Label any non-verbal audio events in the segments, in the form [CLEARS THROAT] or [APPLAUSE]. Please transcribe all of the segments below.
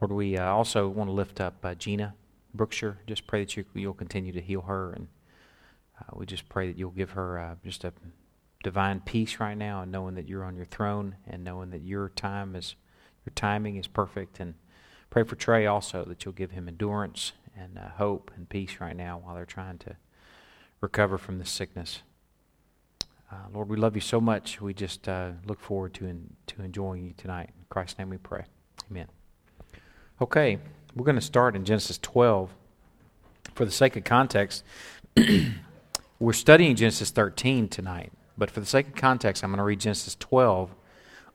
Lord, we uh, also want to lift up uh, Gina Brookshire. Just pray that you, you'll continue to heal her, and uh, we just pray that you'll give her uh, just a divine peace right now, and knowing that you're on your throne, and knowing that your time is your timing is perfect. And pray for Trey also that you'll give him endurance and uh, hope and peace right now while they're trying to recover from this sickness. Uh, Lord, we love you so much. We just uh, look forward to to enjoying you tonight. In Christ's name we pray. Amen. Okay, we're going to start in Genesis 12. For the sake of context, [CLEARS THROAT] we're studying Genesis 13 tonight. But for the sake of context, I'm going to read Genesis 12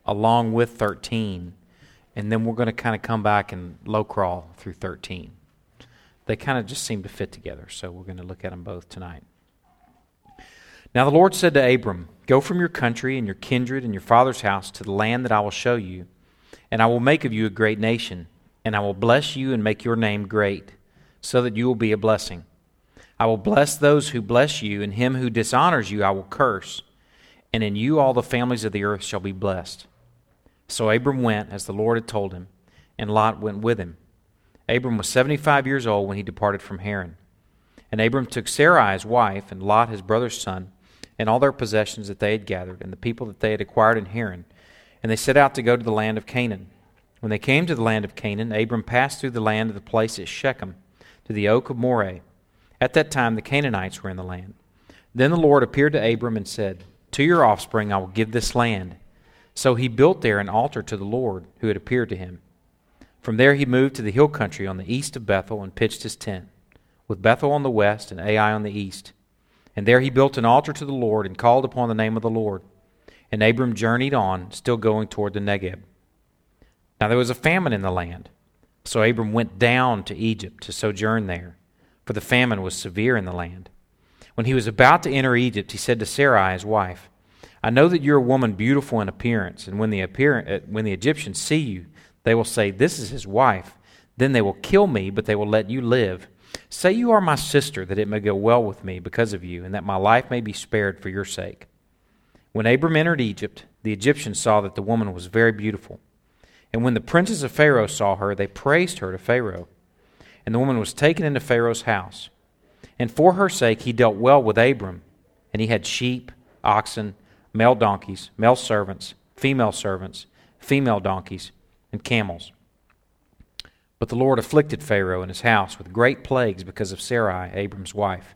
along with 13. And then we're going to kind of come back and low crawl through 13. They kind of just seem to fit together. So we're going to look at them both tonight. Now the Lord said to Abram, Go from your country and your kindred and your father's house to the land that I will show you, and I will make of you a great nation, and I will bless you and make your name great, so that you will be a blessing. I will bless those who bless you, and him who dishonors you I will curse, and in you all the families of the earth shall be blessed. So Abram went as the Lord had told him, and Lot went with him. Abram was seventy five years old when he departed from Haran. And Abram took Sarai his wife, and Lot his brother's son, and all their possessions that they had gathered, and the people that they had acquired in Haran. And they set out to go to the land of Canaan. When they came to the land of Canaan, Abram passed through the land of the place at Shechem, to the oak of Moreh. At that time the Canaanites were in the land. Then the Lord appeared to Abram and said, To your offspring I will give this land. So he built there an altar to the Lord who had appeared to him. From there he moved to the hill country on the east of Bethel and pitched his tent, with Bethel on the west and Ai on the east. And there he built an altar to the Lord and called upon the name of the Lord. And Abram journeyed on, still going toward the Negeb. Now there was a famine in the land. So Abram went down to Egypt to sojourn there, for the famine was severe in the land. When he was about to enter Egypt, he said to Sarai, his wife, I know that you're a woman beautiful in appearance, and when the, appear- uh, when the Egyptians see you, they will say, This is his wife. Then they will kill me, but they will let you live. Say you are my sister, that it may go well with me because of you, and that my life may be spared for your sake. When Abram entered Egypt, the Egyptians saw that the woman was very beautiful. And when the princes of Pharaoh saw her, they praised her to Pharaoh. And the woman was taken into Pharaoh's house. And for her sake he dealt well with Abram. And he had sheep, oxen, male donkeys, male servants, female servants, female donkeys, and camels. But the Lord afflicted Pharaoh and his house with great plagues because of Sarai, Abram's wife.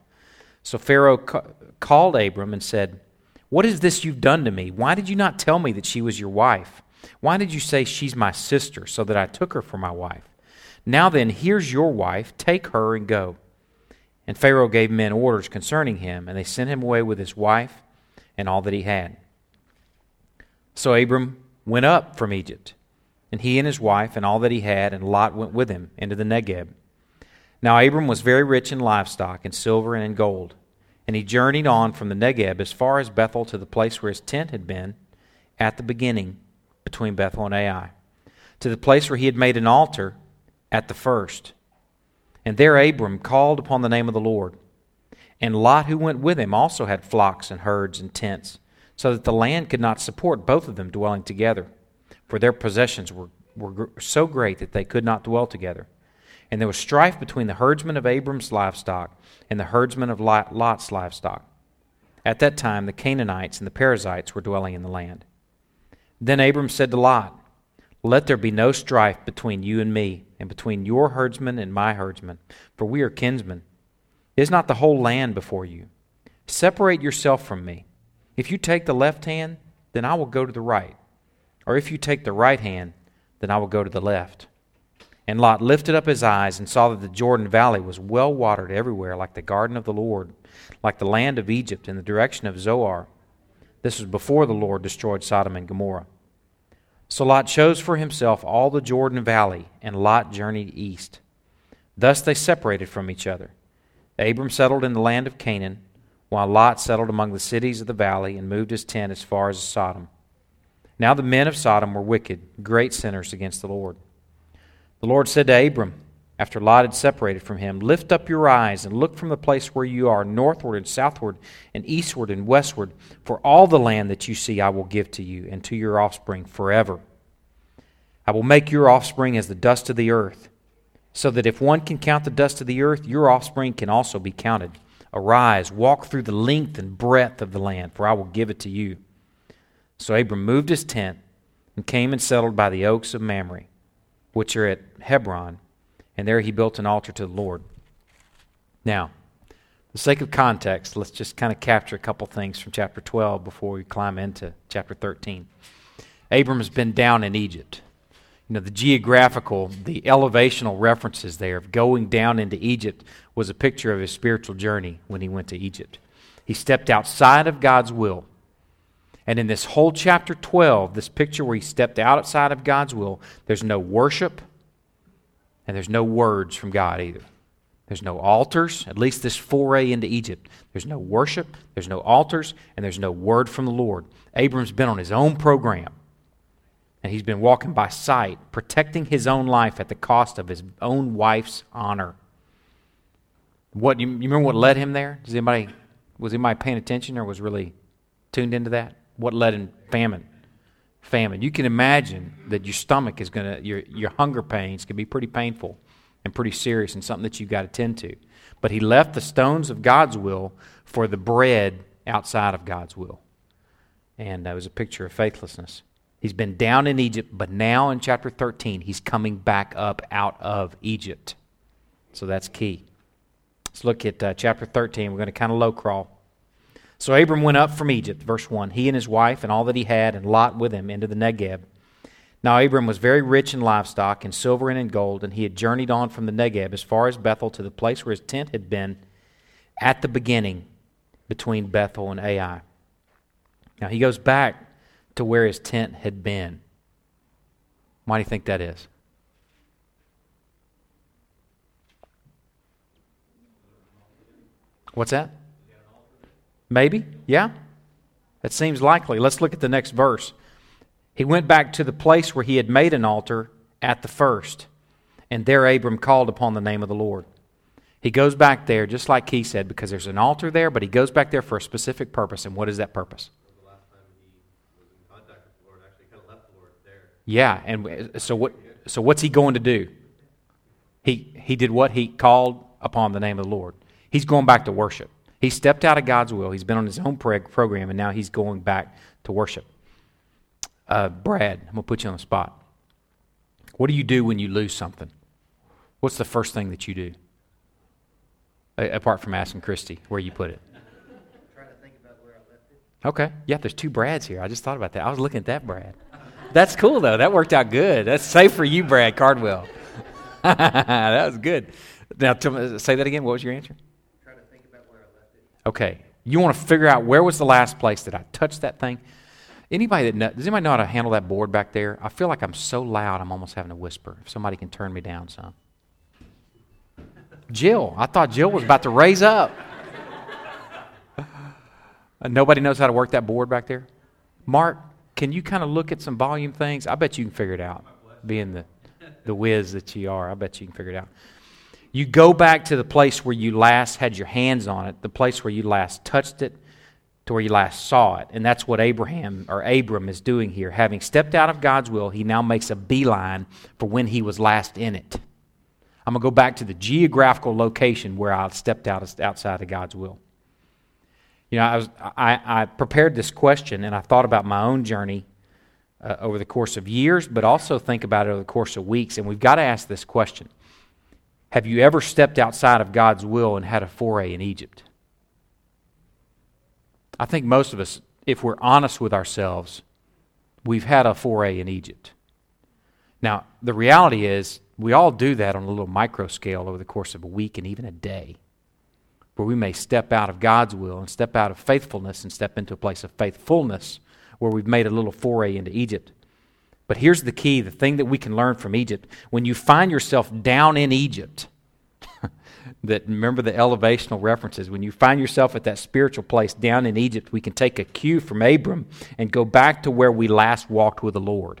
So Pharaoh ca- called Abram and said, What is this you've done to me? Why did you not tell me that she was your wife? Why did you say she's my sister, so that I took her for my wife? Now then, here's your wife. Take her and go. And Pharaoh gave men orders concerning him, and they sent him away with his wife and all that he had. So Abram went up from Egypt and he and his wife and all that he had, and Lot went with him into the Negeb. Now Abram was very rich in livestock, in silver, and in gold. And he journeyed on from the Negeb as far as Bethel to the place where his tent had been at the beginning between Bethel and Ai, to the place where he had made an altar at the first. And there Abram called upon the name of the Lord. And Lot, who went with him, also had flocks and herds and tents, so that the land could not support both of them dwelling together for their possessions were, were so great that they could not dwell together. And there was strife between the herdsmen of Abram's livestock and the herdsmen of Lot's livestock. At that time, the Canaanites and the Perizzites were dwelling in the land. Then Abram said to Lot, Let there be no strife between you and me, and between your herdsmen and my herdsmen, for we are kinsmen. Is not the whole land before you? Separate yourself from me. If you take the left hand, then I will go to the right. Or if you take the right hand, then I will go to the left. And Lot lifted up his eyes and saw that the Jordan Valley was well watered everywhere, like the garden of the Lord, like the land of Egypt in the direction of Zoar. This was before the Lord destroyed Sodom and Gomorrah. So Lot chose for himself all the Jordan Valley, and Lot journeyed east. Thus they separated from each other. Abram settled in the land of Canaan, while Lot settled among the cities of the valley and moved his tent as far as Sodom. Now the men of Sodom were wicked, great sinners against the Lord. The Lord said to Abram, after Lot had separated from him, Lift up your eyes and look from the place where you are, northward and southward, and eastward and westward, for all the land that you see I will give to you and to your offspring forever. I will make your offspring as the dust of the earth, so that if one can count the dust of the earth, your offspring can also be counted. Arise, walk through the length and breadth of the land, for I will give it to you. So Abram moved his tent and came and settled by the oaks of Mamre, which are at Hebron, and there he built an altar to the Lord. Now, for the sake of context, let's just kind of capture a couple things from chapter 12 before we climb into chapter 13. Abram has been down in Egypt. You know, the geographical, the elevational references there of going down into Egypt was a picture of his spiritual journey when he went to Egypt. He stepped outside of God's will. And in this whole chapter 12, this picture where he stepped outside of God's will, there's no worship and there's no words from God either. There's no altars, at least this foray into Egypt. There's no worship, there's no altars, and there's no word from the Lord. Abram's been on his own program, and he's been walking by sight, protecting his own life at the cost of his own wife's honor. What you, you remember what led him there? Does anybody was anybody paying attention or was really tuned into that? What led him famine? Famine. You can imagine that your stomach is gonna your your hunger pains can be pretty painful and pretty serious and something that you've got to tend to. But he left the stones of God's will for the bread outside of God's will. And that was a picture of faithlessness. He's been down in Egypt, but now in chapter 13, he's coming back up out of Egypt. So that's key. Let's look at uh, chapter 13. We're going to kind of low crawl. So Abram went up from Egypt, verse 1, he and his wife and all that he had, and Lot with him into the Negeb now Abram was very rich in livestock, in silver and in gold, and he had journeyed on from the Negeb as far as Bethel to the place where his tent had been at the beginning between Bethel and Ai. Now he goes back to where his tent had been. Why do you think that is? What's that? Maybe? Yeah? That seems likely. Let's look at the next verse. He went back to the place where he had made an altar at the first, and there Abram called upon the name of the Lord. He goes back there, just like he said, because there's an altar there, but he goes back there for a specific purpose. And what is that purpose? Yeah, and so what? So what's he going to do? He he did what he called upon the name of the Lord. He's going back to worship. He stepped out of God's will. He's been on his own program, and now he's going back to worship. Uh, Brad, I'm going to put you on the spot. What do you do when you lose something? What's the first thing that you do? A- apart from asking Christy where you put it. Try to think about where I left it. Okay. Yeah, there's two Brads here. I just thought about that. I was looking at that Brad. That's cool, though. That worked out good. That's safe for you, Brad Cardwell. [LAUGHS] that was good. Now, me, say that again. What was your answer? Try to think about where I left it. Okay. You want to figure out where was the last place that I touched that thing? Anybody that know, does anybody know how to handle that board back there? I feel like I'm so loud I'm almost having to whisper. If somebody can turn me down some. Jill, I thought Jill was about to raise up. Uh, nobody knows how to work that board back there. Mark, can you kind of look at some volume things? I bet you can figure it out. Being the the whiz that you are, I bet you can figure it out. You go back to the place where you last had your hands on it, the place where you last touched it, to where you last saw it. And that's what Abraham or Abram is doing here. Having stepped out of God's will, he now makes a beeline for when he was last in it. I'm going to go back to the geographical location where I stepped out outside of God's will. You know, I, was, I, I prepared this question and I thought about my own journey uh, over the course of years, but also think about it over the course of weeks. And we've got to ask this question Have you ever stepped outside of God's will and had a foray in Egypt? I think most of us, if we're honest with ourselves, we've had a foray in Egypt. Now, the reality is, we all do that on a little micro scale over the course of a week and even a day, where we may step out of God's will and step out of faithfulness and step into a place of faithfulness where we've made a little foray into Egypt. But here's the key the thing that we can learn from Egypt. When you find yourself down in Egypt, [LAUGHS] that remember the elevational references. When you find yourself at that spiritual place down in Egypt, we can take a cue from Abram and go back to where we last walked with the Lord.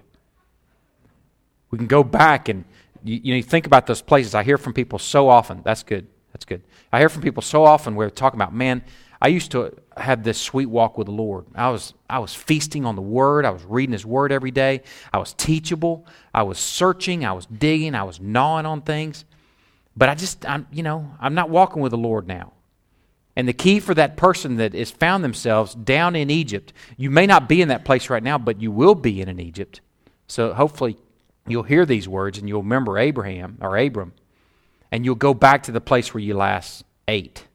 We can go back and you, you, know, you think about those places. I hear from people so often. That's good. That's good. I hear from people so often where they're talking about, man, I used to have this sweet walk with the Lord. I was, I was feasting on the Word. I was reading His Word every day. I was teachable. I was searching. I was digging. I was gnawing on things. But I just, I'm, you know, I'm not walking with the Lord now. And the key for that person that has found themselves down in Egypt, you may not be in that place right now, but you will be in an Egypt. So hopefully you'll hear these words and you'll remember Abraham or Abram, and you'll go back to the place where you last ate.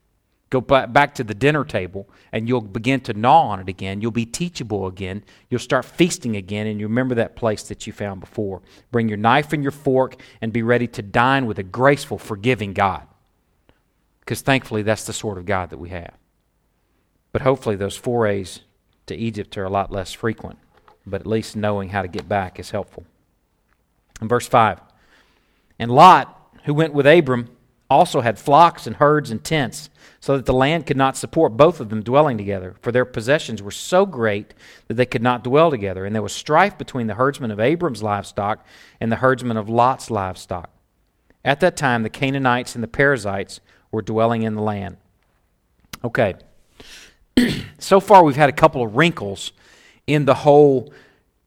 Go back to the dinner table and you'll begin to gnaw on it again. You'll be teachable again. You'll start feasting again and you remember that place that you found before. Bring your knife and your fork and be ready to dine with a graceful, forgiving God. Because thankfully, that's the sort of God that we have. But hopefully, those forays to Egypt are a lot less frequent. But at least knowing how to get back is helpful. In verse 5 And Lot, who went with Abram, also had flocks and herds and tents, so that the land could not support both of them dwelling together, for their possessions were so great that they could not dwell together. And there was strife between the herdsmen of Abram's livestock and the herdsmen of Lot's livestock. At that time, the Canaanites and the Perizzites were dwelling in the land. Okay. [CLEARS THROAT] so far, we've had a couple of wrinkles in the whole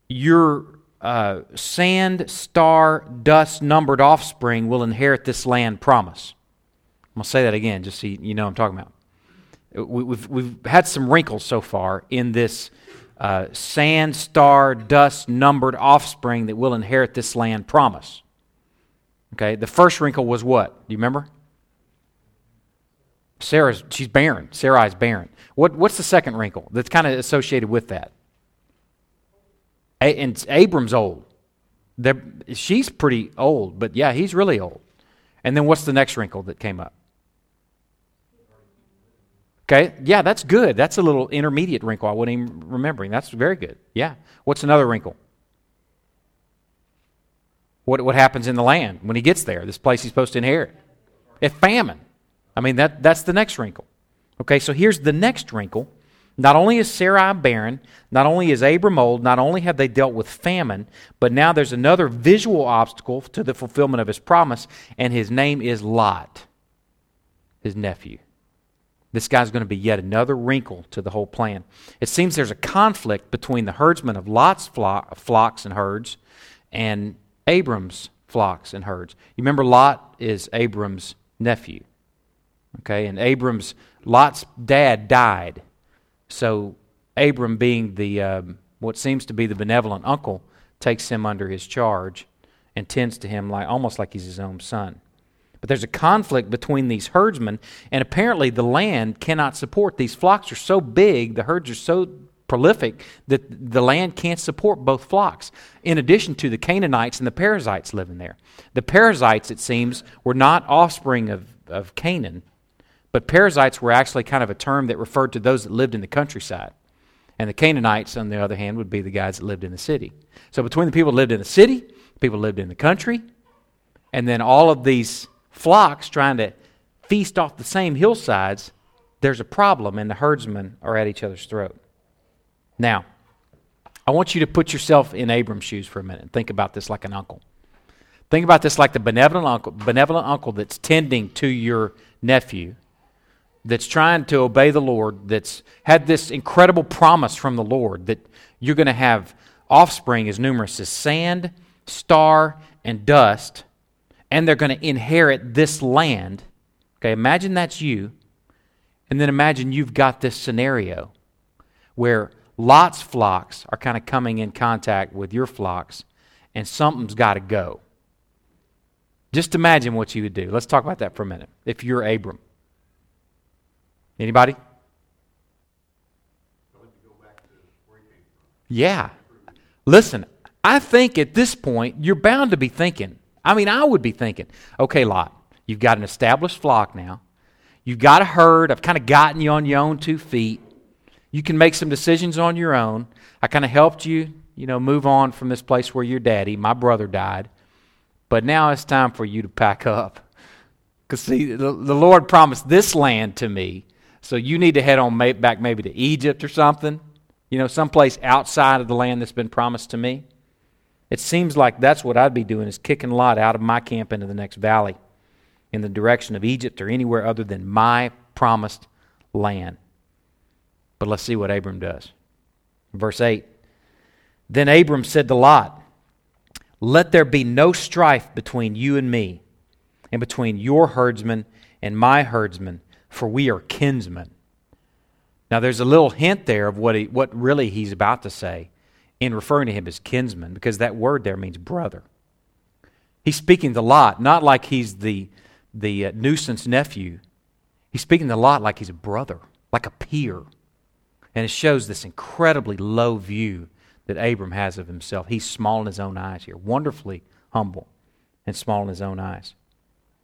your uh, sand, star, dust numbered offspring will inherit this land promise. I'm going to say that again just so you know I'm talking about. We've, we've had some wrinkles so far in this uh, sand, star, dust numbered offspring that will inherit this land promise. Okay, the first wrinkle was what? Do you remember? Sarah's she's barren. Sarai is barren. What, what's the second wrinkle that's kind of associated with that? And Abram's old. They're, she's pretty old, but yeah, he's really old. And then what's the next wrinkle that came up? Okay, yeah, that's good. That's a little intermediate wrinkle I wasn't even remembering. That's very good. Yeah. What's another wrinkle? What, what happens in the land when he gets there, this place he's supposed to inherit? A famine. I mean, that, that's the next wrinkle. Okay, so here's the next wrinkle. Not only is Sarai barren, not only is Abram old, not only have they dealt with famine, but now there's another visual obstacle to the fulfillment of his promise, and his name is Lot, his nephew. This guy's going to be yet another wrinkle to the whole plan. It seems there's a conflict between the herdsmen of Lot's flocks and herds and Abram's flocks and herds. You remember, Lot is Abram's nephew. Okay, and Abram's, Lot's dad died. So Abram, being the, um, what seems to be the benevolent uncle, takes him under his charge and tends to him like, almost like he's his own son. But there's a conflict between these herdsmen, and apparently the land cannot support. These flocks are so big, the herds are so prolific that the land can't support both flocks, in addition to the Canaanites and the Perizzites living there. The Perizzites, it seems, were not offspring of, of Canaan, but Perizzites were actually kind of a term that referred to those that lived in the countryside. And the Canaanites, on the other hand, would be the guys that lived in the city. So between the people that lived in the city, people lived in the country, and then all of these flocks trying to feast off the same hillsides, there's a problem, and the herdsmen are at each other's throat. Now, I want you to put yourself in Abram's shoes for a minute and think about this like an uncle. Think about this like the benevolent uncle, benevolent uncle that's tending to your nephew that's trying to obey the Lord, that's had this incredible promise from the Lord that you're going to have offspring as numerous as sand, star, and dust, and they're going to inherit this land. Okay, imagine that's you. And then imagine you've got this scenario where Lot's flocks are kind of coming in contact with your flocks, and something's got to go. Just imagine what you would do. Let's talk about that for a minute. If you're Abram, Anybody? Yeah. Listen, I think at this point you're bound to be thinking. I mean, I would be thinking, okay, Lot, you've got an established flock now. You've got a herd. I've kind of gotten you on your own two feet. You can make some decisions on your own. I kind of helped you, you know, move on from this place where your daddy, my brother, died. But now it's time for you to pack up. Because, see, the, the Lord promised this land to me so you need to head on back maybe to Egypt or something, you know, someplace outside of the land that's been promised to me. It seems like that's what I'd be doing is kicking Lot out of my camp into the next valley in the direction of Egypt or anywhere other than my promised land. But let's see what Abram does. Verse 8 Then Abram said to Lot, Let there be no strife between you and me, and between your herdsmen and my herdsmen, for we are kinsmen. Now, there's a little hint there of what, he, what really he's about to say in referring to him as kinsman, because that word there means brother. He's speaking to Lot, not like he's the, the uh, nuisance nephew. He's speaking to Lot like he's a brother, like a peer. And it shows this incredibly low view that Abram has of himself. He's small in his own eyes here, wonderfully humble and small in his own eyes.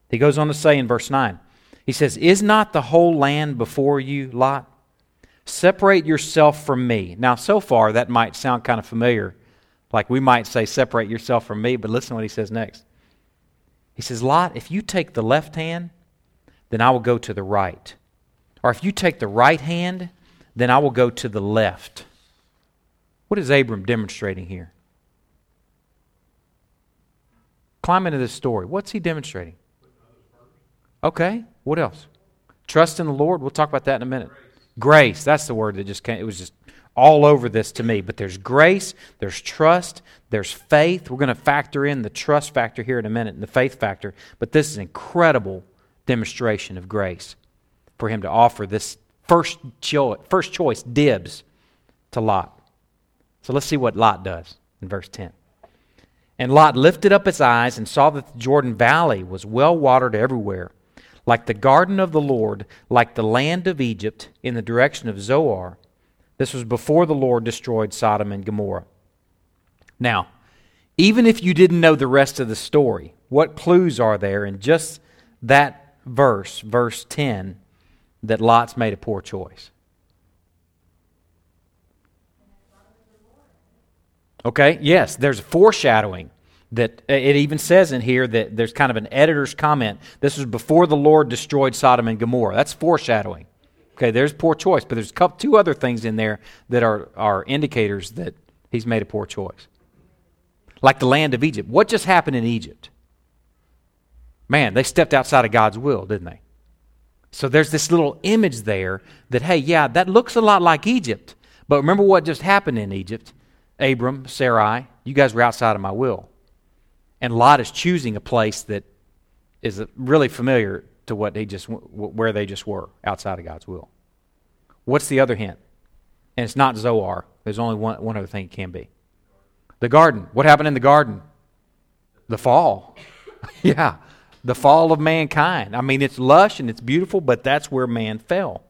He goes on to say in verse 9, he says, Is not the whole land before you, Lot? Separate yourself from me. Now, so far, that might sound kind of familiar. Like we might say, Separate yourself from me, but listen to what he says next. He says, Lot, if you take the left hand, then I will go to the right. Or if you take the right hand, then I will go to the left. What is Abram demonstrating here? Climb into this story. What's he demonstrating? Okay. What else? Trust in the Lord. We'll talk about that in a minute. Grace. That's the word that just came. It was just all over this to me. But there's grace, there's trust, there's faith. We're going to factor in the trust factor here in a minute and the faith factor. But this is an incredible demonstration of grace for him to offer this first, cho- first choice dibs to Lot. So let's see what Lot does in verse 10. And Lot lifted up his eyes and saw that the Jordan Valley was well watered everywhere like the garden of the Lord, like the land of Egypt in the direction of Zoar. This was before the Lord destroyed Sodom and Gomorrah. Now, even if you didn't know the rest of the story, what clues are there in just that verse, verse 10, that Lot's made a poor choice? Okay, yes, there's foreshadowing that uh, it even says in here that there's kind of an editor's comment. This was before the Lord destroyed Sodom and Gomorrah. That's foreshadowing. Okay, there's poor choice, but there's two other things in there that are, are indicators that he's made a poor choice. Like the land of Egypt. What just happened in Egypt? Man, they stepped outside of God's will, didn't they? So there's this little image there that, hey, yeah, that looks a lot like Egypt. But remember what just happened in Egypt? Abram, Sarai, you guys were outside of my will. And Lot is choosing a place that is really familiar to what they just where they just were outside of God's will. What's the other hint? And it's not Zoar. There's only one, one other thing it can be. The garden. What happened in the garden? The fall. [LAUGHS] yeah, the fall of mankind. I mean, it's lush and it's beautiful, but that's where man fell.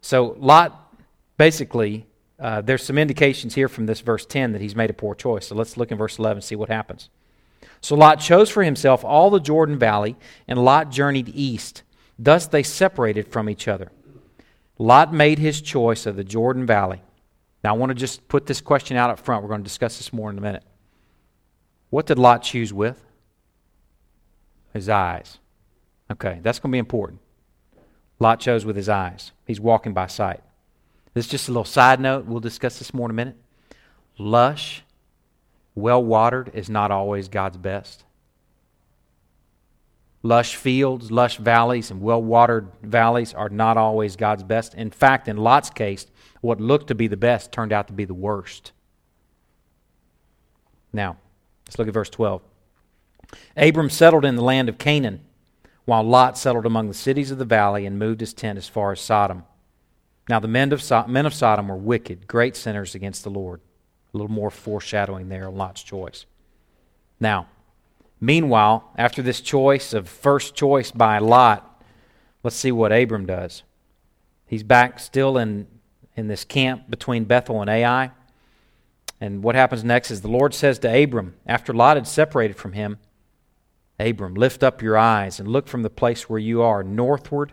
So Lot basically uh, there's some indications here from this verse 10 that he's made a poor choice. So let's look in verse 11 and see what happens. So Lot chose for himself all the Jordan Valley, and Lot journeyed east. Thus they separated from each other. Lot made his choice of the Jordan Valley. Now, I want to just put this question out up front. We're going to discuss this more in a minute. What did Lot choose with? His eyes. Okay, that's going to be important. Lot chose with his eyes. He's walking by sight. This is just a little side note. We'll discuss this more in a minute. Lush, well watered is not always God's best. Lush fields, lush valleys, and well watered valleys are not always God's best. In fact, in Lot's case, what looked to be the best turned out to be the worst. Now, let's look at verse 12. Abram settled in the land of Canaan, while Lot settled among the cities of the valley and moved his tent as far as Sodom. Now, the men of, so- men of Sodom were wicked, great sinners against the Lord. A little more foreshadowing there on Lot's choice. Now, meanwhile, after this choice of first choice by Lot, let's see what Abram does. He's back still in, in this camp between Bethel and Ai. And what happens next is the Lord says to Abram, after Lot had separated from him, Abram, lift up your eyes and look from the place where you are northward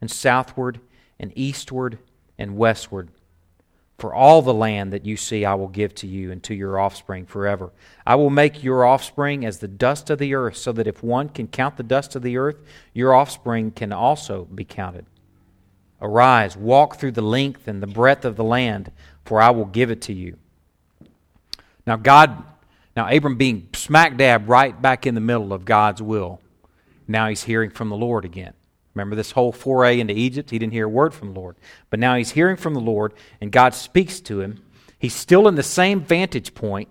and southward and eastward and westward. For all the land that you see, I will give to you and to your offspring forever. I will make your offspring as the dust of the earth, so that if one can count the dust of the earth, your offspring can also be counted. Arise, walk through the length and the breadth of the land, for I will give it to you. Now, God, now Abram being smack dab right back in the middle of God's will, now he's hearing from the Lord again. Remember this whole foray into Egypt? He didn't hear a word from the Lord. But now he's hearing from the Lord, and God speaks to him. He's still in the same vantage point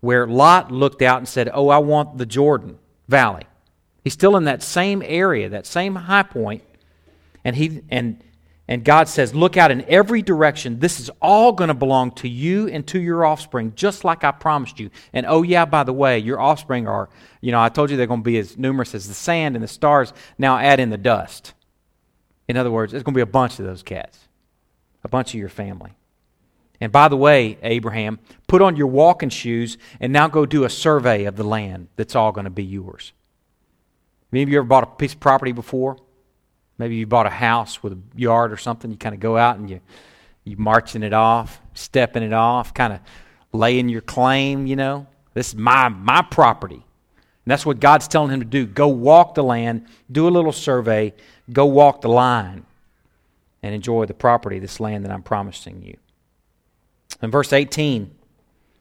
where Lot looked out and said, Oh, I want the Jordan Valley. He's still in that same area, that same high point, and he and and God says, Look out in every direction. This is all going to belong to you and to your offspring, just like I promised you. And oh, yeah, by the way, your offspring are, you know, I told you they're going to be as numerous as the sand and the stars. Now add in the dust. In other words, there's going to be a bunch of those cats, a bunch of your family. And by the way, Abraham, put on your walking shoes and now go do a survey of the land that's all going to be yours. Maybe you ever bought a piece of property before? Maybe you bought a house with a yard or something. You kind of go out and you you marching it off, stepping it off, kind of laying your claim. You know, this is my my property. And that's what God's telling him to do. Go walk the land, do a little survey, go walk the line, and enjoy the property, this land that I'm promising you. In verse 18,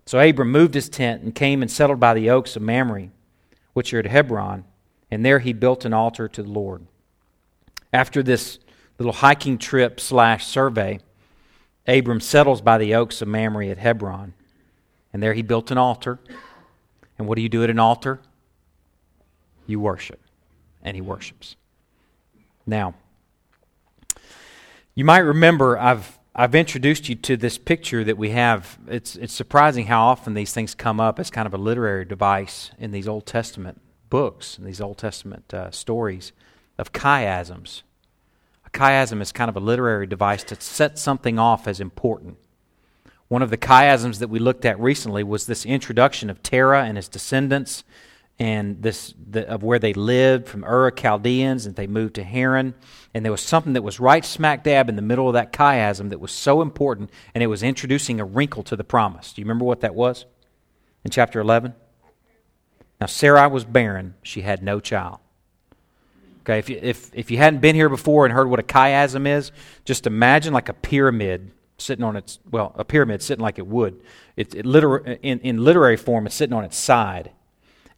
so Abram moved his tent and came and settled by the oaks of Mamre, which are at Hebron, and there he built an altar to the Lord. After this little hiking trip slash survey, Abram settles by the oaks of Mamre at Hebron. And there he built an altar. And what do you do at an altar? You worship. And he worships. Now, you might remember I've, I've introduced you to this picture that we have. It's, it's surprising how often these things come up as kind of a literary device in these Old Testament books, in these Old Testament uh, stories of chiasms. A chiasm is kind of a literary device to set something off as important. One of the chiasms that we looked at recently was this introduction of Terah and his descendants and this the, of where they lived from Ur Chaldeans and they moved to Haran. And there was something that was right smack dab in the middle of that chiasm that was so important, and it was introducing a wrinkle to the promise. Do you remember what that was in chapter 11? Now, Sarai was barren, she had no child. Okay, if you, if, if you hadn't been here before and heard what a chiasm is, just imagine like a pyramid sitting on its, well, a pyramid sitting like it would. It, it liter- in, in literary form, it's sitting on its side.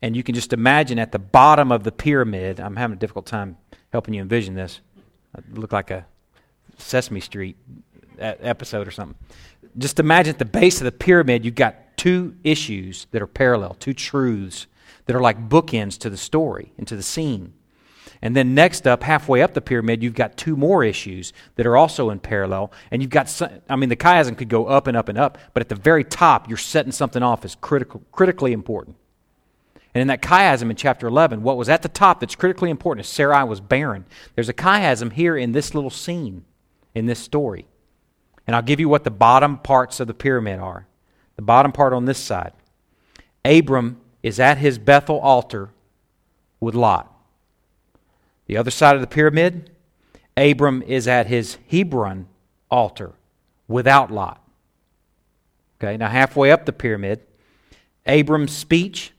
And you can just imagine at the bottom of the pyramid, I'm having a difficult time helping you envision this. It look like a Sesame Street episode or something. Just imagine at the base of the pyramid, you've got two issues that are parallel, two truths that are like bookends to the story and to the scene. And then next up, halfway up the pyramid, you've got two more issues that are also in parallel. And you've got, I mean, the chiasm could go up and up and up, but at the very top, you're setting something off as critical, critically important. And in that chiasm in chapter 11, what was at the top that's critically important is Sarai was barren. There's a chiasm here in this little scene, in this story. And I'll give you what the bottom parts of the pyramid are. The bottom part on this side. Abram is at his Bethel altar with Lot. The other side of the pyramid, Abram is at his Hebron altar without Lot. Okay, now halfway up the pyramid, Abram's speech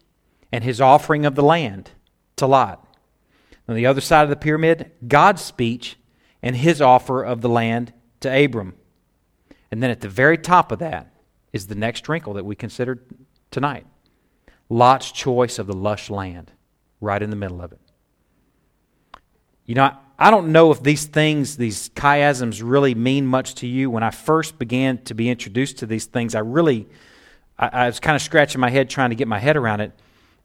and his offering of the land to Lot. On the other side of the pyramid, God's speech and his offer of the land to Abram. And then at the very top of that is the next wrinkle that we considered tonight Lot's choice of the lush land, right in the middle of it. You know, I don't know if these things, these chiasms, really mean much to you. When I first began to be introduced to these things, I really, I, I was kind of scratching my head trying to get my head around it.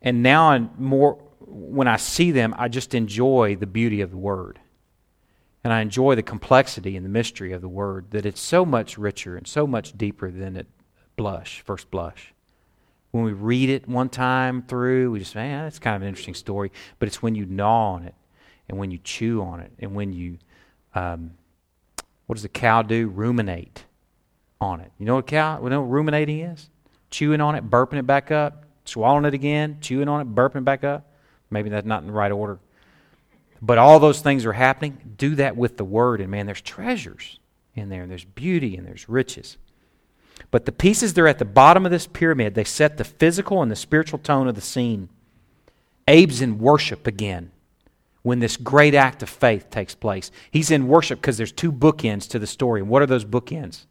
And now, I'm more when I see them, I just enjoy the beauty of the Word. And I enjoy the complexity and the mystery of the Word, that it's so much richer and so much deeper than it blush, first blush. When we read it one time through, we just, man, that's kind of an interesting story. But it's when you gnaw on it and when you chew on it, and when you, um, what does a cow do? Ruminate on it. You know what cow? You know what ruminating is? Chewing on it, burping it back up, swallowing it again, chewing on it, burping back up. Maybe that's not in the right order. But all those things are happening. Do that with the word, and man, there's treasures in there, and there's beauty, and there's riches. But the pieces that are at the bottom of this pyramid, they set the physical and the spiritual tone of the scene. Abe's in worship again when this great act of faith takes place. He's in worship because there's two bookends to the story. And what are those bookends?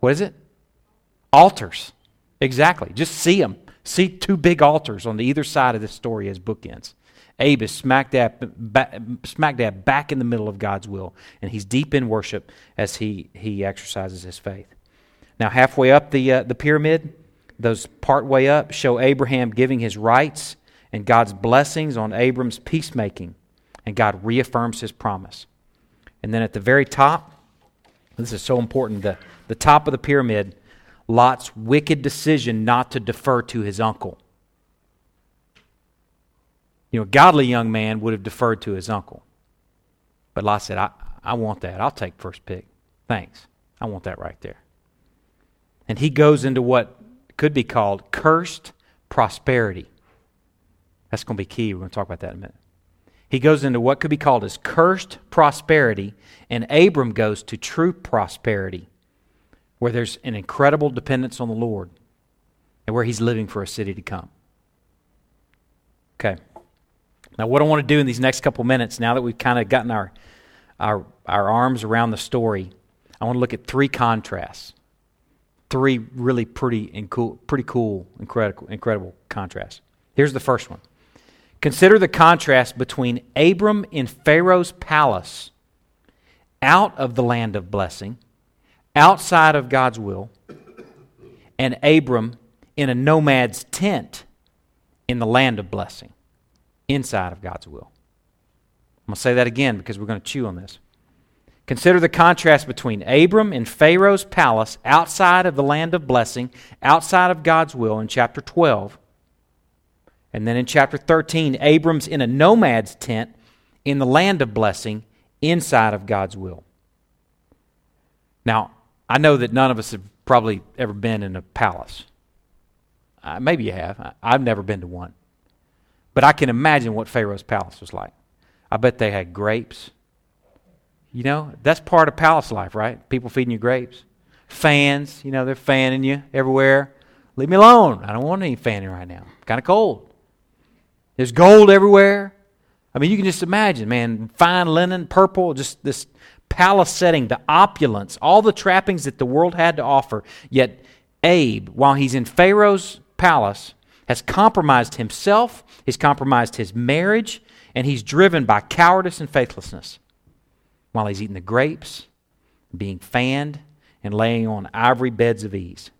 What is it? Altars. Exactly. Just see them. See two big altars on the either side of this story as bookends. Abe is smack dab, back, smack dab back in the middle of God's will, and he's deep in worship as he, he exercises his faith. Now, halfway up the, uh, the pyramid, those part way up show Abraham giving his rights and God's blessings on Abram's peacemaking, and God reaffirms his promise. And then at the very top, this is so important, the, the top of the pyramid, Lot's wicked decision not to defer to his uncle. You know, a godly young man would have deferred to his uncle. But Lot said, I, I want that. I'll take first pick. Thanks. I want that right there. And he goes into what could be called cursed prosperity. That's going to be key. We're going to talk about that in a minute. He goes into what could be called as cursed prosperity, and Abram goes to true prosperity, where there's an incredible dependence on the Lord and where he's living for a city to come. Okay. Now, what I want to do in these next couple minutes, now that we've kind of gotten our, our, our arms around the story, I want to look at three contrasts. Three really pretty and cool, pretty cool, incredible, incredible contrasts. Here's the first one. Consider the contrast between Abram in Pharaoh's palace, out of the land of blessing, outside of God's will, and Abram in a nomad's tent in the land of blessing inside of God's will. I'm going to say that again because we're going to chew on this. Consider the contrast between Abram in Pharaoh's palace outside of the land of blessing, outside of God's will in chapter 12. And then in chapter 13, Abram's in a nomad's tent in the land of blessing inside of God's will. Now, I know that none of us have probably ever been in a palace. Uh, maybe you have. I've never been to one. But I can imagine what Pharaoh's palace was like. I bet they had grapes. You know, that's part of palace life, right? People feeding you grapes. Fans, you know, they're fanning you everywhere. Leave me alone. I don't want any fanning right now. Kind of cold. There's gold everywhere. I mean, you can just imagine, man, fine linen, purple, just this palace setting, the opulence, all the trappings that the world had to offer. Yet, Abe, while he's in Pharaoh's palace, has compromised himself, he's compromised his marriage, and he's driven by cowardice and faithlessness while he's eating the grapes, being fanned, and laying on ivory beds of ease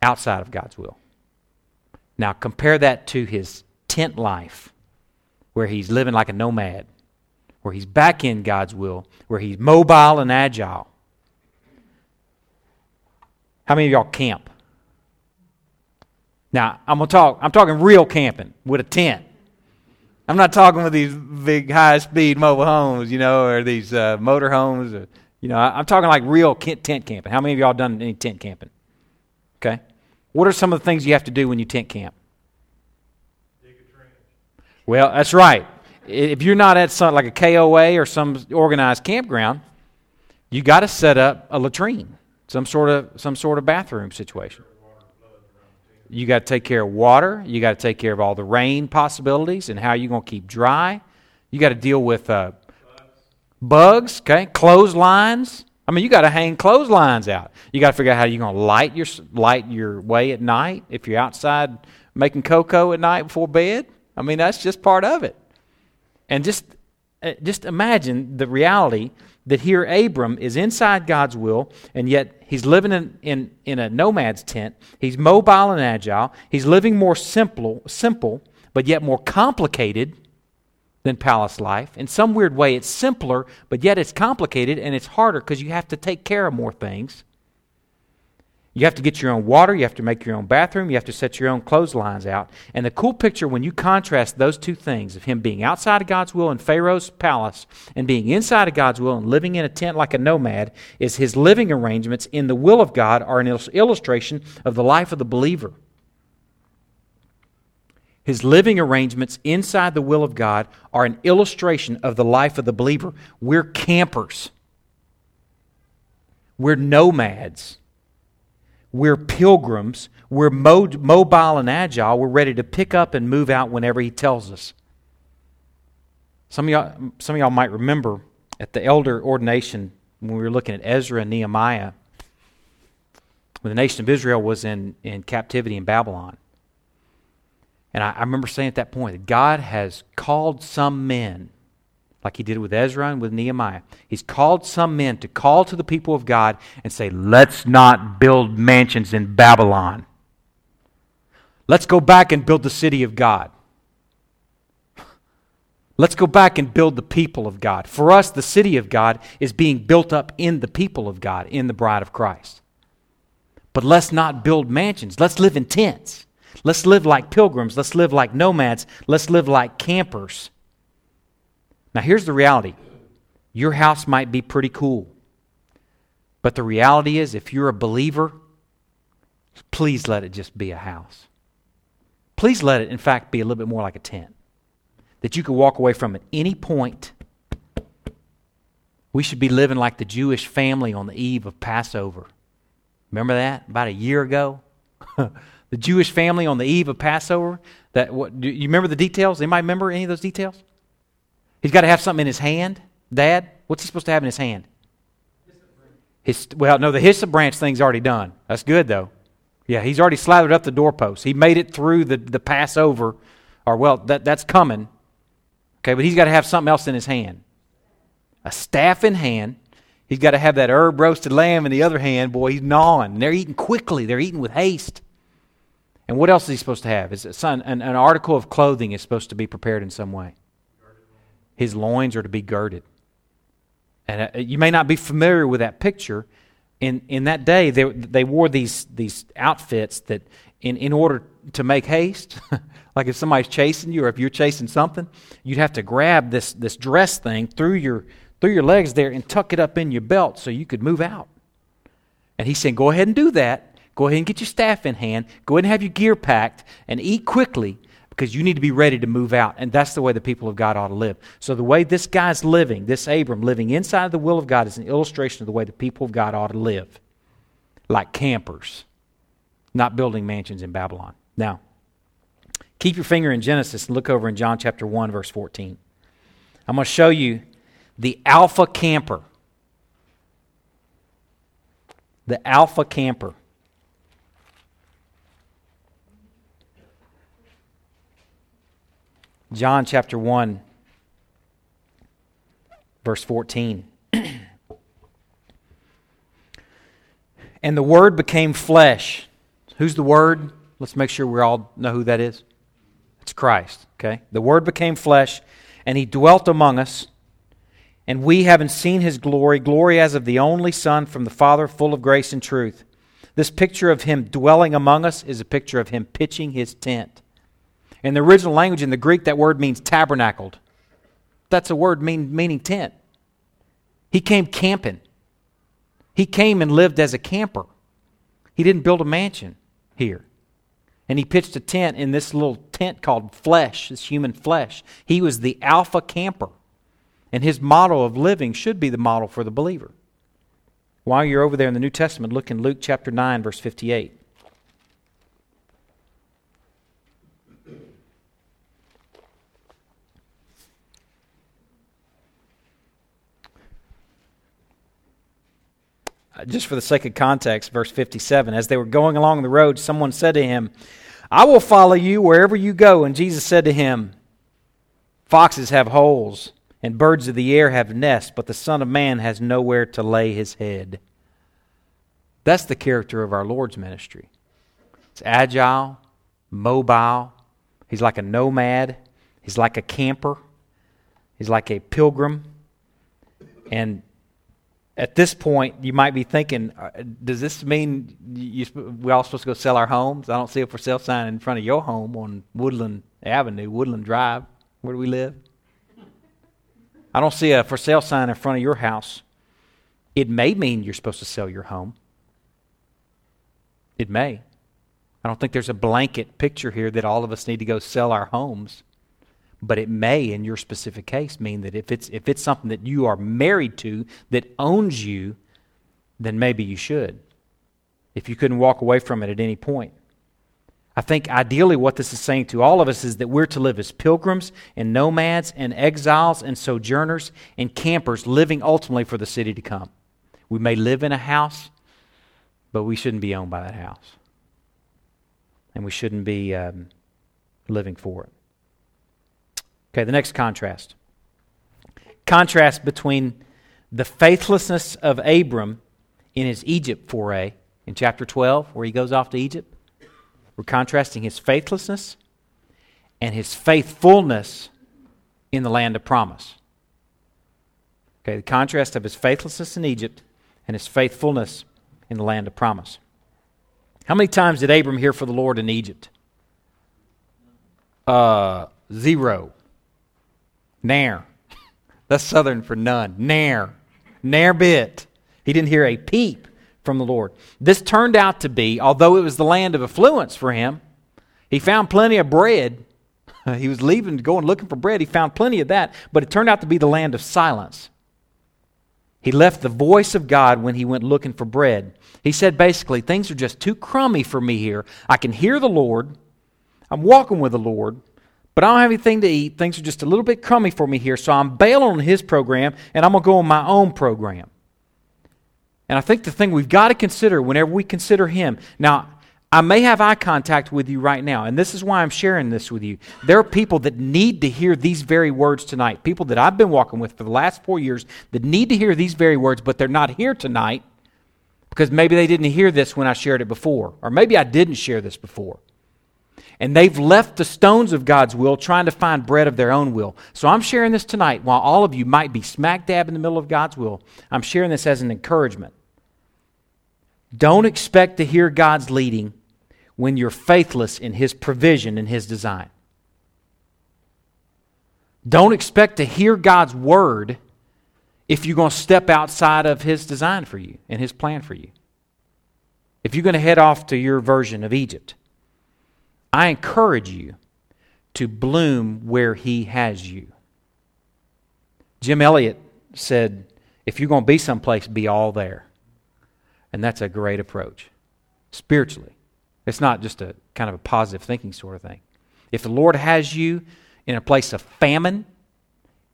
outside of God's will. Now, compare that to his tent life where he's living like a nomad, where he's back in God's will, where he's mobile and agile. How many of y'all camp? Now, I'm gonna talk. I'm talking real camping with a tent. I'm not talking with these big high-speed mobile homes, you know, or these uh, motor homes. Or, you know, I'm talking like real tent camping. How many of y'all done any tent camping? Okay. What are some of the things you have to do when you tent camp? Well, that's right. If you're not at some like a KOA or some organized campground, you got to set up a latrine, some sort of some sort of bathroom situation. You got to take care of water. You got to take care of all the rain possibilities and how you're going to keep dry. You got to deal with uh, bugs, okay, clotheslines. I mean, you got to hang clotheslines out. You got to figure out how you're going to light your light your way at night if you're outside making cocoa at night before bed. I mean, that's just part of it. And just uh, just imagine the reality that here Abram is inside God's will, and yet he's living in, in, in a nomad's tent. He's mobile and agile. He's living more simple, simple, but yet more complicated than palace life. In some weird way, it's simpler, but yet it's complicated and it's harder because you have to take care of more things. You have to get your own water. You have to make your own bathroom. You have to set your own clotheslines out. And the cool picture when you contrast those two things of him being outside of God's will in Pharaoh's palace and being inside of God's will and living in a tent like a nomad is his living arrangements in the will of God are an illustration of the life of the believer. His living arrangements inside the will of God are an illustration of the life of the believer. We're campers. We're nomads. We're pilgrims. We're mo- mobile and agile. We're ready to pick up and move out whenever He tells us. Some of y'all, some of y'all might remember at the elder ordination when we were looking at Ezra and Nehemiah, when the nation of Israel was in, in captivity in Babylon. And I, I remember saying at that point that God has called some men, like he did with Ezra and with Nehemiah. He's called some men to call to the people of God and say, let's not build mansions in Babylon. Let's go back and build the city of God. Let's go back and build the people of God. For us, the city of God is being built up in the people of God, in the bride of Christ. But let's not build mansions. Let's live in tents. Let's live like pilgrims. Let's live like nomads. Let's live like campers. Now, here's the reality your house might be pretty cool. But the reality is, if you're a believer, please let it just be a house. Please let it, in fact, be a little bit more like a tent that you can walk away from at any point. We should be living like the Jewish family on the eve of Passover. Remember that about a year ago? [LAUGHS] the Jewish family on the eve of Passover. That what, do you remember the details? Anybody remember any of those details? He's got to have something in his hand. Dad, what's he supposed to have in his hand? His, well, no, the hyssop branch thing's already done. That's good though. Yeah, he's already slathered up the doorpost. He made it through the, the Passover, or well, that, that's coming. Okay, but he's got to have something else in his hand. A staff in hand. He's got to have that herb roasted lamb in the other hand. Boy, he's gnawing. They're eating quickly. They're eating with haste. And what else is he supposed to have? Is son, an, an article of clothing is supposed to be prepared in some way. His loins are to be girded. And uh, you may not be familiar with that picture. In, in that day, they, they wore these, these outfits that, in, in order to make haste, [LAUGHS] like if somebody's chasing you or if you're chasing something, you'd have to grab this, this dress thing through your, through your legs there and tuck it up in your belt so you could move out. And he said, Go ahead and do that. Go ahead and get your staff in hand. Go ahead and have your gear packed and eat quickly because you need to be ready to move out. And that's the way the people of God ought to live. So, the way this guy's living, this Abram living inside the will of God, is an illustration of the way the people of God ought to live like campers, not building mansions in Babylon. Now, keep your finger in Genesis and look over in John chapter 1, verse 14. I'm going to show you the alpha camper. The alpha camper. John chapter 1, verse 14. [CLEARS THROAT] and the Word became flesh. Who's the Word? Let's make sure we all know who that is. It's Christ, okay? The Word became flesh, and He dwelt among us. And we, having seen His glory, glory as of the only Son from the Father, full of grace and truth. This picture of Him dwelling among us is a picture of Him pitching His tent. In the original language, in the Greek, that word means tabernacled. That's a word mean, meaning tent. He came camping. He came and lived as a camper. He didn't build a mansion here. And he pitched a tent in this little tent called flesh, this human flesh. He was the alpha camper. And his model of living should be the model for the believer. While you're over there in the New Testament, look in Luke chapter 9, verse 58. Just for the sake of context, verse 57 as they were going along the road, someone said to him, I will follow you wherever you go. And Jesus said to him, Foxes have holes, and birds of the air have nests, but the Son of Man has nowhere to lay his head. That's the character of our Lord's ministry. It's agile, mobile. He's like a nomad, he's like a camper, he's like a pilgrim. And at this point, you might be thinking, uh, does this mean you, we're all supposed to go sell our homes? I don't see a for sale sign in front of your home on Woodland Avenue, Woodland Drive. Where do we live? I don't see a for sale sign in front of your house. It may mean you're supposed to sell your home. It may. I don't think there's a blanket picture here that all of us need to go sell our homes. But it may, in your specific case, mean that if it's, if it's something that you are married to that owns you, then maybe you should. If you couldn't walk away from it at any point. I think ideally what this is saying to all of us is that we're to live as pilgrims and nomads and exiles and sojourners and campers living ultimately for the city to come. We may live in a house, but we shouldn't be owned by that house. And we shouldn't be um, living for it. Okay, the next contrast. Contrast between the faithlessness of Abram in his Egypt foray in chapter 12, where he goes off to Egypt. We're contrasting his faithlessness and his faithfulness in the land of promise. Okay, the contrast of his faithlessness in Egypt and his faithfulness in the land of promise. How many times did Abram hear for the Lord in Egypt? Uh, zero. Nair. That's southern for none. Nair. Nair bit. He didn't hear a peep from the Lord. This turned out to be, although it was the land of affluence for him, he found plenty of bread. [LAUGHS] he was leaving to go and looking for bread. He found plenty of that, but it turned out to be the land of silence. He left the voice of God when he went looking for bread. He said basically, things are just too crummy for me here. I can hear the Lord. I'm walking with the Lord, but I don't have anything to eat. Things are just a little bit crummy for me here, so I'm bailing on his program and I'm going to go on my own program. And I think the thing we've got to consider whenever we consider him, now, I may have eye contact with you right now, and this is why I'm sharing this with you. There are people that need to hear these very words tonight. People that I've been walking with for the last four years that need to hear these very words, but they're not here tonight because maybe they didn't hear this when I shared it before, or maybe I didn't share this before. And they've left the stones of God's will trying to find bread of their own will. So I'm sharing this tonight while all of you might be smack dab in the middle of God's will. I'm sharing this as an encouragement. Don't expect to hear God's leading when you're faithless in His provision and His design. Don't expect to hear God's word if you're going to step outside of His design for you and His plan for you. If you're going to head off to your version of Egypt. I encourage you to bloom where He has you. Jim Elliot said, if you're going to be someplace, be all there. And that's a great approach spiritually. It's not just a kind of a positive thinking sort of thing. If the Lord has you in a place of famine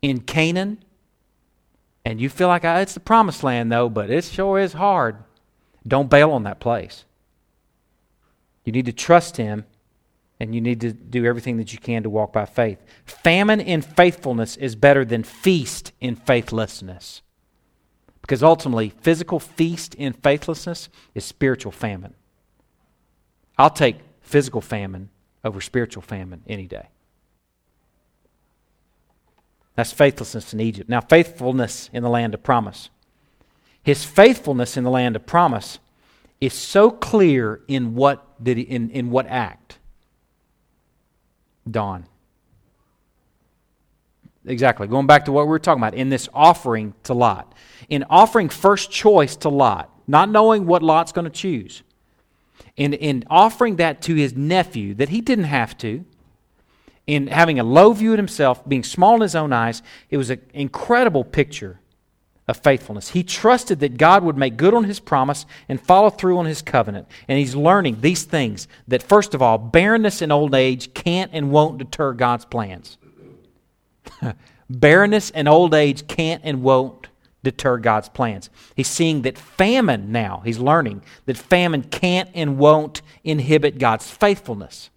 in Canaan, and you feel like ah, it's the promised land, though, but it sure is hard, don't bail on that place. You need to trust Him and you need to do everything that you can to walk by faith. Famine in faithfulness is better than feast in faithlessness. Because ultimately, physical feast in faithlessness is spiritual famine. I'll take physical famine over spiritual famine any day. That's faithlessness in Egypt. Now, faithfulness in the land of promise. His faithfulness in the land of promise is so clear in what, did he, in, in what act? Dawn. Exactly. Going back to what we were talking about in this offering to Lot. In offering first choice to Lot, not knowing what Lot's going to choose. In, in offering that to his nephew that he didn't have to, in having a low view of himself, being small in his own eyes, it was an incredible picture of faithfulness. He trusted that God would make good on his promise and follow through on his covenant. And he's learning these things that, first of all, barrenness and old age can't and won't deter God's plans. [LAUGHS] barrenness and old age can't and won't deter God's plans. He's seeing that famine now, he's learning that famine can't and won't inhibit God's faithfulness.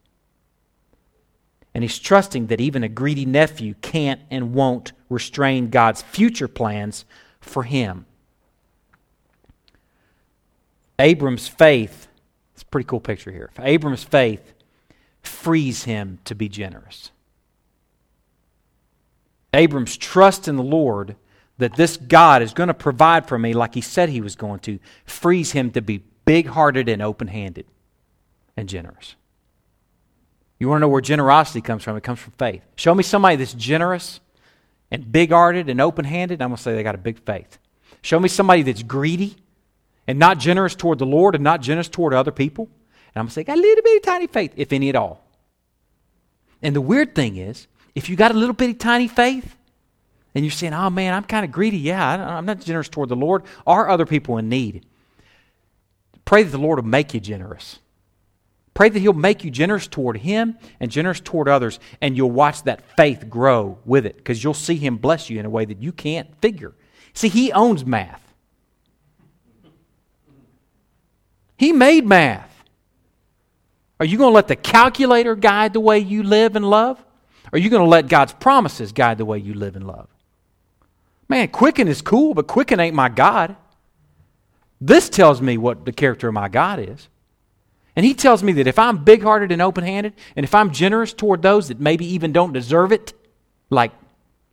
And he's trusting that even a greedy nephew can't and won't restrain God's future plans for him. Abram's faith, it's a pretty cool picture here. Abram's faith frees him to be generous. Abram's trust in the Lord that this God is going to provide for me like he said he was going to frees him to be big hearted and open handed and generous. You want to know where generosity comes from? It comes from faith. Show me somebody that's generous and big hearted and open handed, I'm going to say they got a big faith. Show me somebody that's greedy and not generous toward the Lord and not generous toward other people, and I'm going to say, got a little bitty tiny faith, if any at all. And the weird thing is, if you got a little bitty tiny faith, and you're saying, oh man, I'm kind of greedy. Yeah, I'm not generous toward the Lord or other people in need. Pray that the Lord will make you generous. Pray that He'll make you generous toward Him and generous toward others, and you'll watch that faith grow with it because you'll see Him bless you in a way that you can't figure. See, He owns math, He made math. Are you going to let the calculator guide the way you live and love? Are you going to let God's promises guide the way you live and love? Man, Quicken is cool, but Quicken ain't my God. This tells me what the character of my God is. And he tells me that if I'm big hearted and open handed, and if I'm generous toward those that maybe even don't deserve it, like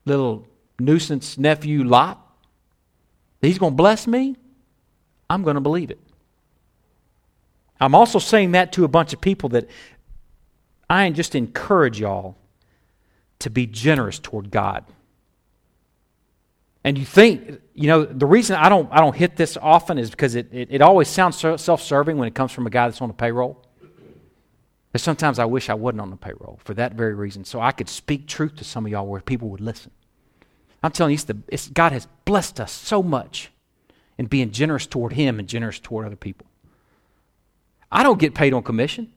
little nuisance nephew Lot, that he's going to bless me, I'm going to believe it. I'm also saying that to a bunch of people that I just encourage y'all to be generous toward God. And you think, you know, the reason I don't, I don't hit this often is because it, it, it always sounds self serving when it comes from a guy that's on the payroll. But sometimes I wish I wasn't on the payroll for that very reason, so I could speak truth to some of y'all where people would listen. I'm telling you, it's the, it's, God has blessed us so much in being generous toward Him and generous toward other people. I don't get paid on commission.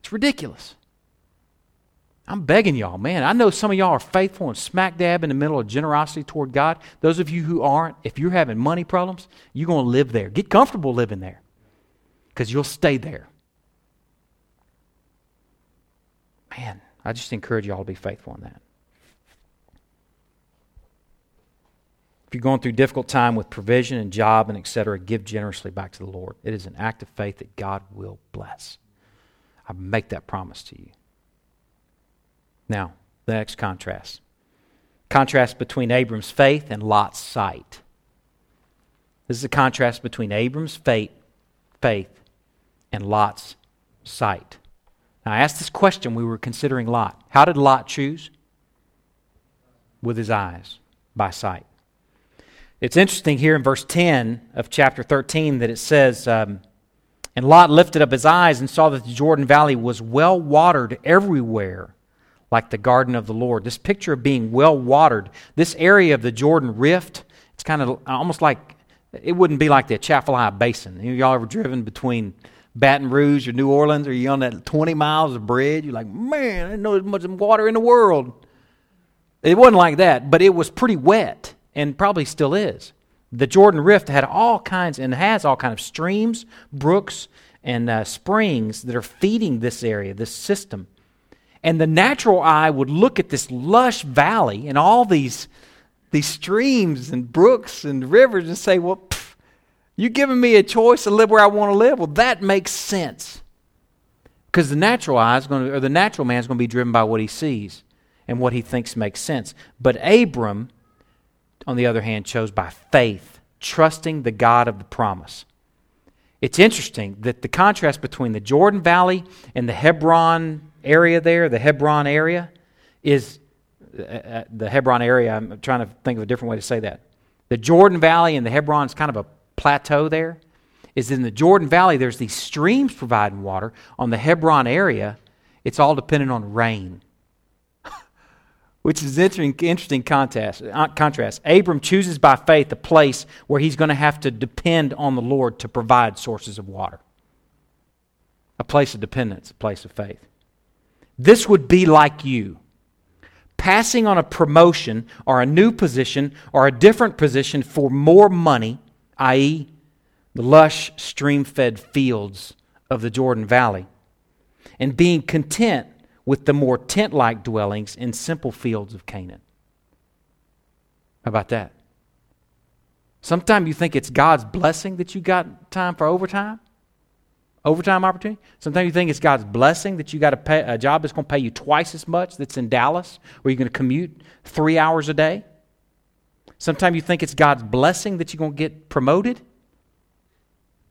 It's ridiculous. I'm begging y'all, man. I know some of y'all are faithful and smack dab in the middle of generosity toward God. Those of you who aren't, if you're having money problems, you're going to live there. Get comfortable living there because you'll stay there. Man, I just encourage y'all to be faithful in that. If you're going through difficult time with provision and job and etc., give generously back to the Lord. It is an act of faith that God will bless. I make that promise to you. Now, the next contrast. Contrast between Abram's faith and Lot's sight. This is a contrast between Abram's faith, faith and Lot's sight. Now, I asked this question we were considering Lot. How did Lot choose? With his eyes, by sight. It's interesting here in verse 10 of chapter 13 that it says, um, And Lot lifted up his eyes and saw that the Jordan Valley was well watered everywhere like the garden of the Lord. This picture of being well watered, this area of the Jordan Rift, it's kind of almost like it wouldn't be like the Atchafalaya Basin. Y'all ever driven between Baton Rouge or New Orleans, or you on that 20 miles of bridge? You're like, man, I didn't know there's much water in the world. It wasn't like that, but it was pretty wet, and probably still is. The Jordan Rift had all kinds and has all kinds of streams, brooks, and uh, springs that are feeding this area, this system. And the natural eye would look at this lush valley and all these, these streams and brooks and rivers and say, well, pff, you giving me a choice to live where I want to live? Well, that makes sense. Because the natural eye is going to, or the natural man is going to be driven by what he sees and what he thinks makes sense. But Abram, on the other hand, chose by faith, trusting the God of the promise. It's interesting that the contrast between the Jordan Valley and the Hebron area there, the Hebron area, is uh, uh, the Hebron area. I'm trying to think of a different way to say that. The Jordan Valley and the Hebron is kind of a plateau there. Is in the Jordan Valley, there's these streams providing water. On the Hebron area, it's all dependent on rain, [LAUGHS] which is interesting, interesting contrast, uh, contrast. Abram chooses by faith a place where he's going to have to depend on the Lord to provide sources of water. A place of dependence, a place of faith. This would be like you passing on a promotion or a new position or a different position for more money, i.e., the lush, stream fed fields of the Jordan Valley, and being content with the more tent like dwellings in simple fields of Canaan. How about that? Sometimes you think it's God's blessing that you got time for overtime overtime opportunity. Sometimes you think it's God's blessing that you got a, pay, a job that's going to pay you twice as much that's in Dallas, where you're going to commute three hours a day. Sometimes you think it's God's blessing that you're going to get promoted.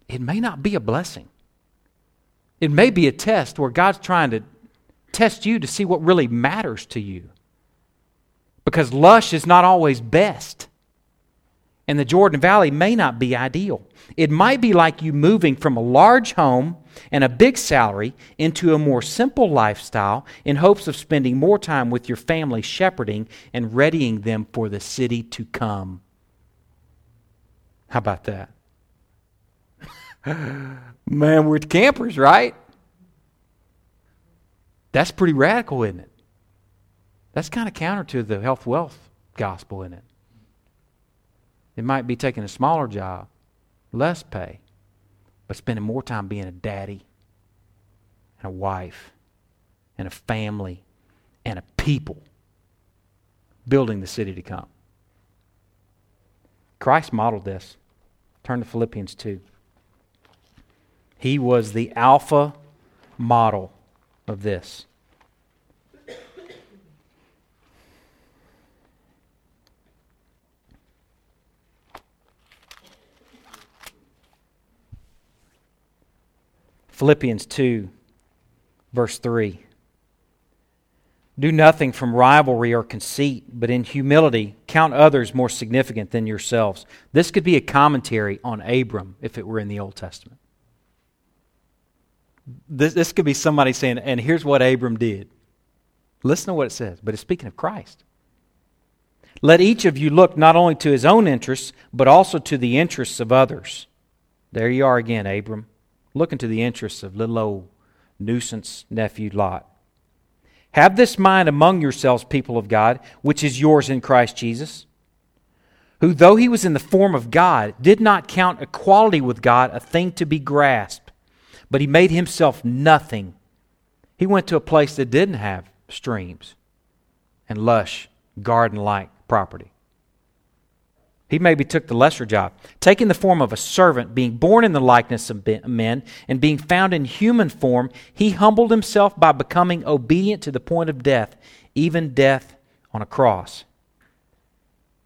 It may not be a blessing. It may be a test where God's trying to test you to see what really matters to you. Because lush is not always best. And the Jordan Valley may not be ideal. It might be like you moving from a large home and a big salary into a more simple lifestyle in hopes of spending more time with your family shepherding and readying them for the city to come. How about that? [LAUGHS] Man, we're campers, right? That's pretty radical, isn't it? That's kind of counter to the health wealth gospel, isn't it? It might be taking a smaller job less pay, but spending more time being a daddy and a wife and a family and a people building the city to come. Christ modeled this. Turn to Philippians 2. He was the alpha model of this. Philippians 2, verse 3. Do nothing from rivalry or conceit, but in humility count others more significant than yourselves. This could be a commentary on Abram if it were in the Old Testament. This, this could be somebody saying, and here's what Abram did. Listen to what it says, but it's speaking of Christ. Let each of you look not only to his own interests, but also to the interests of others. There you are again, Abram, looking to the interests of little old nuisance nephew Lot. Have this mind among yourselves, people of God, which is yours in Christ Jesus, who, though he was in the form of God, did not count equality with God a thing to be grasped, but he made himself nothing. He went to a place that didn't have streams and lush, garden like property. He maybe took the lesser job, taking the form of a servant, being born in the likeness of men, and being found in human form, he humbled himself by becoming obedient to the point of death, even death on a cross.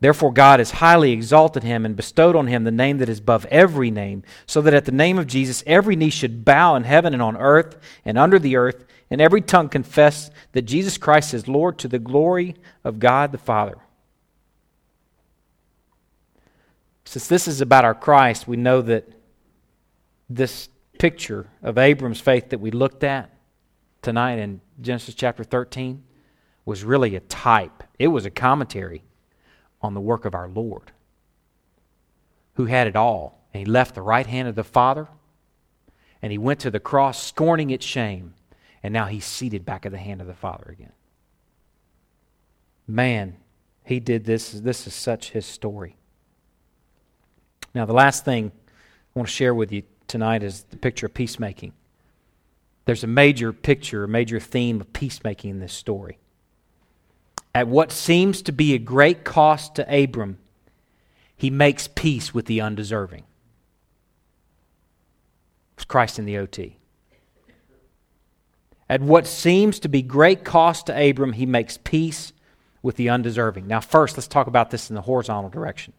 Therefore, God has highly exalted him and bestowed on him the name that is above every name, so that at the name of Jesus every knee should bow in heaven and on earth and under the earth, and every tongue confess that Jesus Christ is Lord to the glory of God the Father. Since this is about our Christ, we know that this picture of Abram's faith that we looked at tonight in Genesis chapter 13 was really a type, it was a commentary on the work of our Lord, who had it all. And he left the right hand of the Father, and he went to the cross, scorning its shame, and now he's seated back at the hand of the Father again. Man, he did this. This is such his story. Now, the last thing I want to share with you tonight is the picture of peacemaking. There's a major picture, a major theme of peacemaking in this story. At what seems to be a great cost to Abram, he makes peace with the undeserving. It's Christ in the OT. At what seems to be great cost to Abram, he makes peace with the undeserving. Now, first, let's talk about this in the horizontal direction.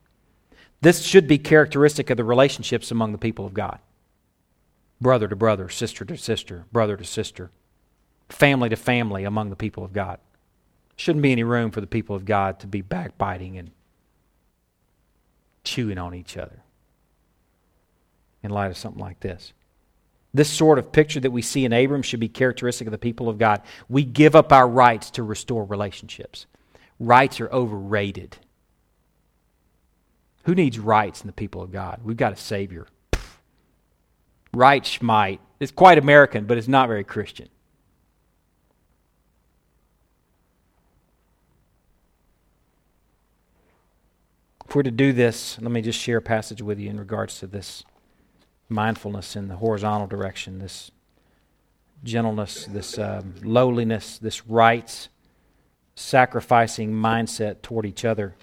This should be characteristic of the relationships among the people of God brother to brother, sister to sister, brother to sister, family to family among the people of God. Shouldn't be any room for the people of God to be backbiting and chewing on each other in light of something like this. This sort of picture that we see in Abram should be characteristic of the people of God. We give up our rights to restore relationships. Rights are overrated. Who needs rights in the people of God? We've got a Savior. Right schmite. It's quite American, but it's not very Christian. If we're to do this, let me just share a passage with you in regards to this mindfulness in the horizontal direction, this gentleness, this um, lowliness, this rights, sacrificing mindset toward each other.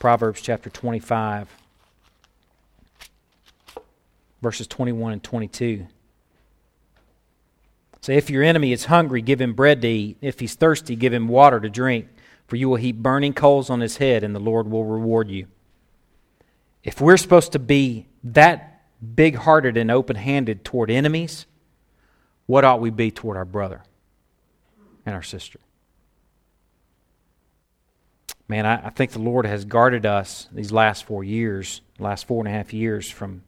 Proverbs chapter 25, verses 21 and 22. Say, if your enemy is hungry, give him bread to eat. If he's thirsty, give him water to drink. For you will heap burning coals on his head, and the Lord will reward you. If we're supposed to be that big hearted and open handed toward enemies, what ought we be toward our brother and our sister? Man, I, I, think the Lord has guarded us these last four years, last four and a half years, from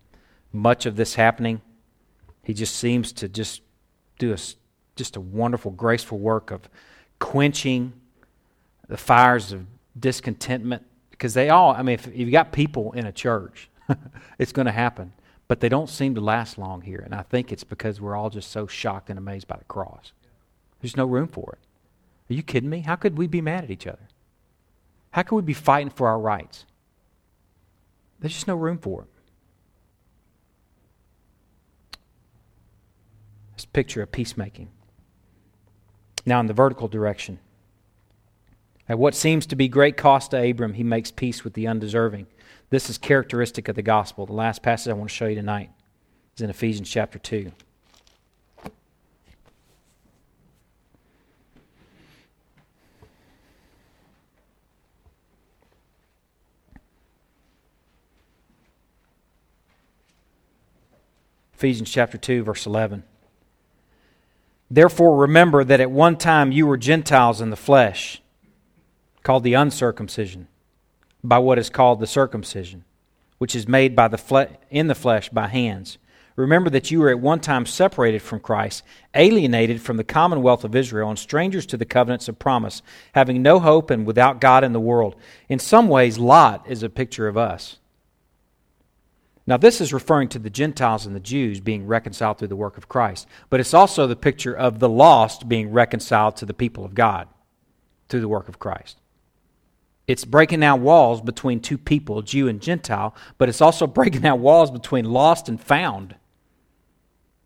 much of this happening. He just seems to just do a, just a wonderful, graceful work of quenching the fires of discontentment. Because they all, I mean, if, if you've got people in a church, [LAUGHS] it's going to happen. But they don't seem to last long here. And I think it's because we're all just so shocked and amazed by the cross. There's no room for it. Are you kidding me? How could we be mad at each other? How can we be fighting for our rights? There's just no room for it. Let's picture of peacemaking. Now, in the vertical direction. At what seems to be great cost to Abram, he makes peace with the undeserving. This is characteristic of the gospel. The last passage I want to show you tonight is in Ephesians chapter 2. Ephesians chapter 2, verse 11. Therefore, remember that at one time you were Gentiles in the flesh, called the uncircumcision, by what is called the circumcision, which is made by the fle- in the flesh by hands. Remember that you were at one time separated from Christ, alienated from the commonwealth of Israel, and strangers to the covenants of promise, having no hope and without God in the world. In some ways, Lot is a picture of us. Now, this is referring to the Gentiles and the Jews being reconciled through the work of Christ, but it's also the picture of the lost being reconciled to the people of God through the work of Christ. It's breaking down walls between two people, Jew and Gentile, but it's also [LAUGHS] breaking down walls between lost and found.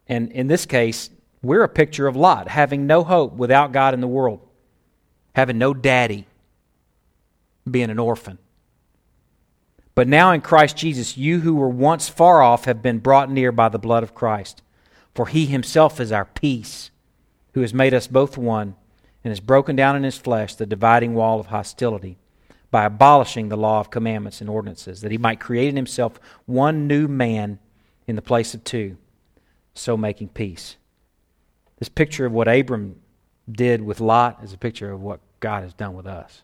And in this case, we're a picture of Lot, having no hope without God in the world, having no daddy, being an orphan. But now in Christ Jesus, you who were once far off have been brought near by the blood of Christ. For he himself is our peace, who has made us both one, and has broken down in his flesh the dividing wall of hostility, by abolishing the law of commandments and ordinances, that he might create in himself one new man in the place of two, so making peace. This picture of what Abram did with Lot is a picture of what God has done with us.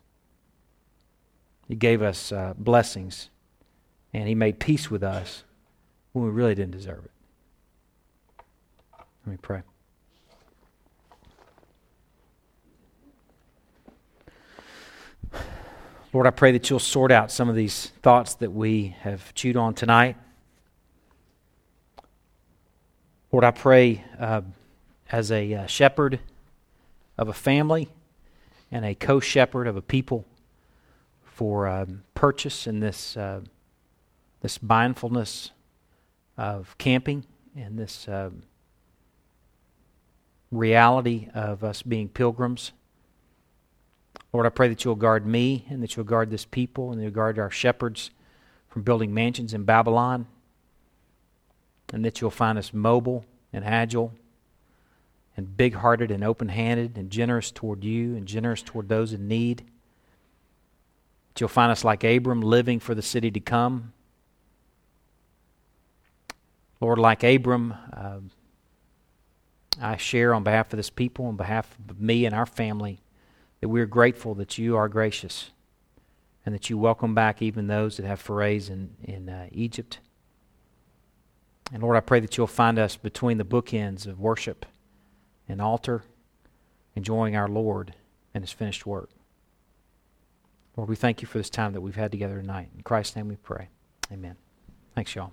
He gave us uh, blessings and he made peace with us when we really didn't deserve it. Let me pray. Lord, I pray that you'll sort out some of these thoughts that we have chewed on tonight. Lord, I pray uh, as a uh, shepherd of a family and a co shepherd of a people for um, purchase in this. Uh, this mindfulness of camping and this uh, reality of us being pilgrims. Lord, I pray that you'll guard me and that you'll guard this people and you'll guard our shepherds from building mansions in Babylon and that you'll find us mobile and agile and big hearted and open handed and generous toward you and generous toward those in need. That you'll find us like Abram living for the city to come Lord, like Abram, uh, I share on behalf of this people, on behalf of me and our family, that we're grateful that you are gracious and that you welcome back even those that have forays in, in uh, Egypt. And Lord, I pray that you'll find us between the bookends of worship and altar, enjoying our Lord and his finished work. Lord, we thank you for this time that we've had together tonight. In Christ's name we pray. Amen. Thanks, y'all.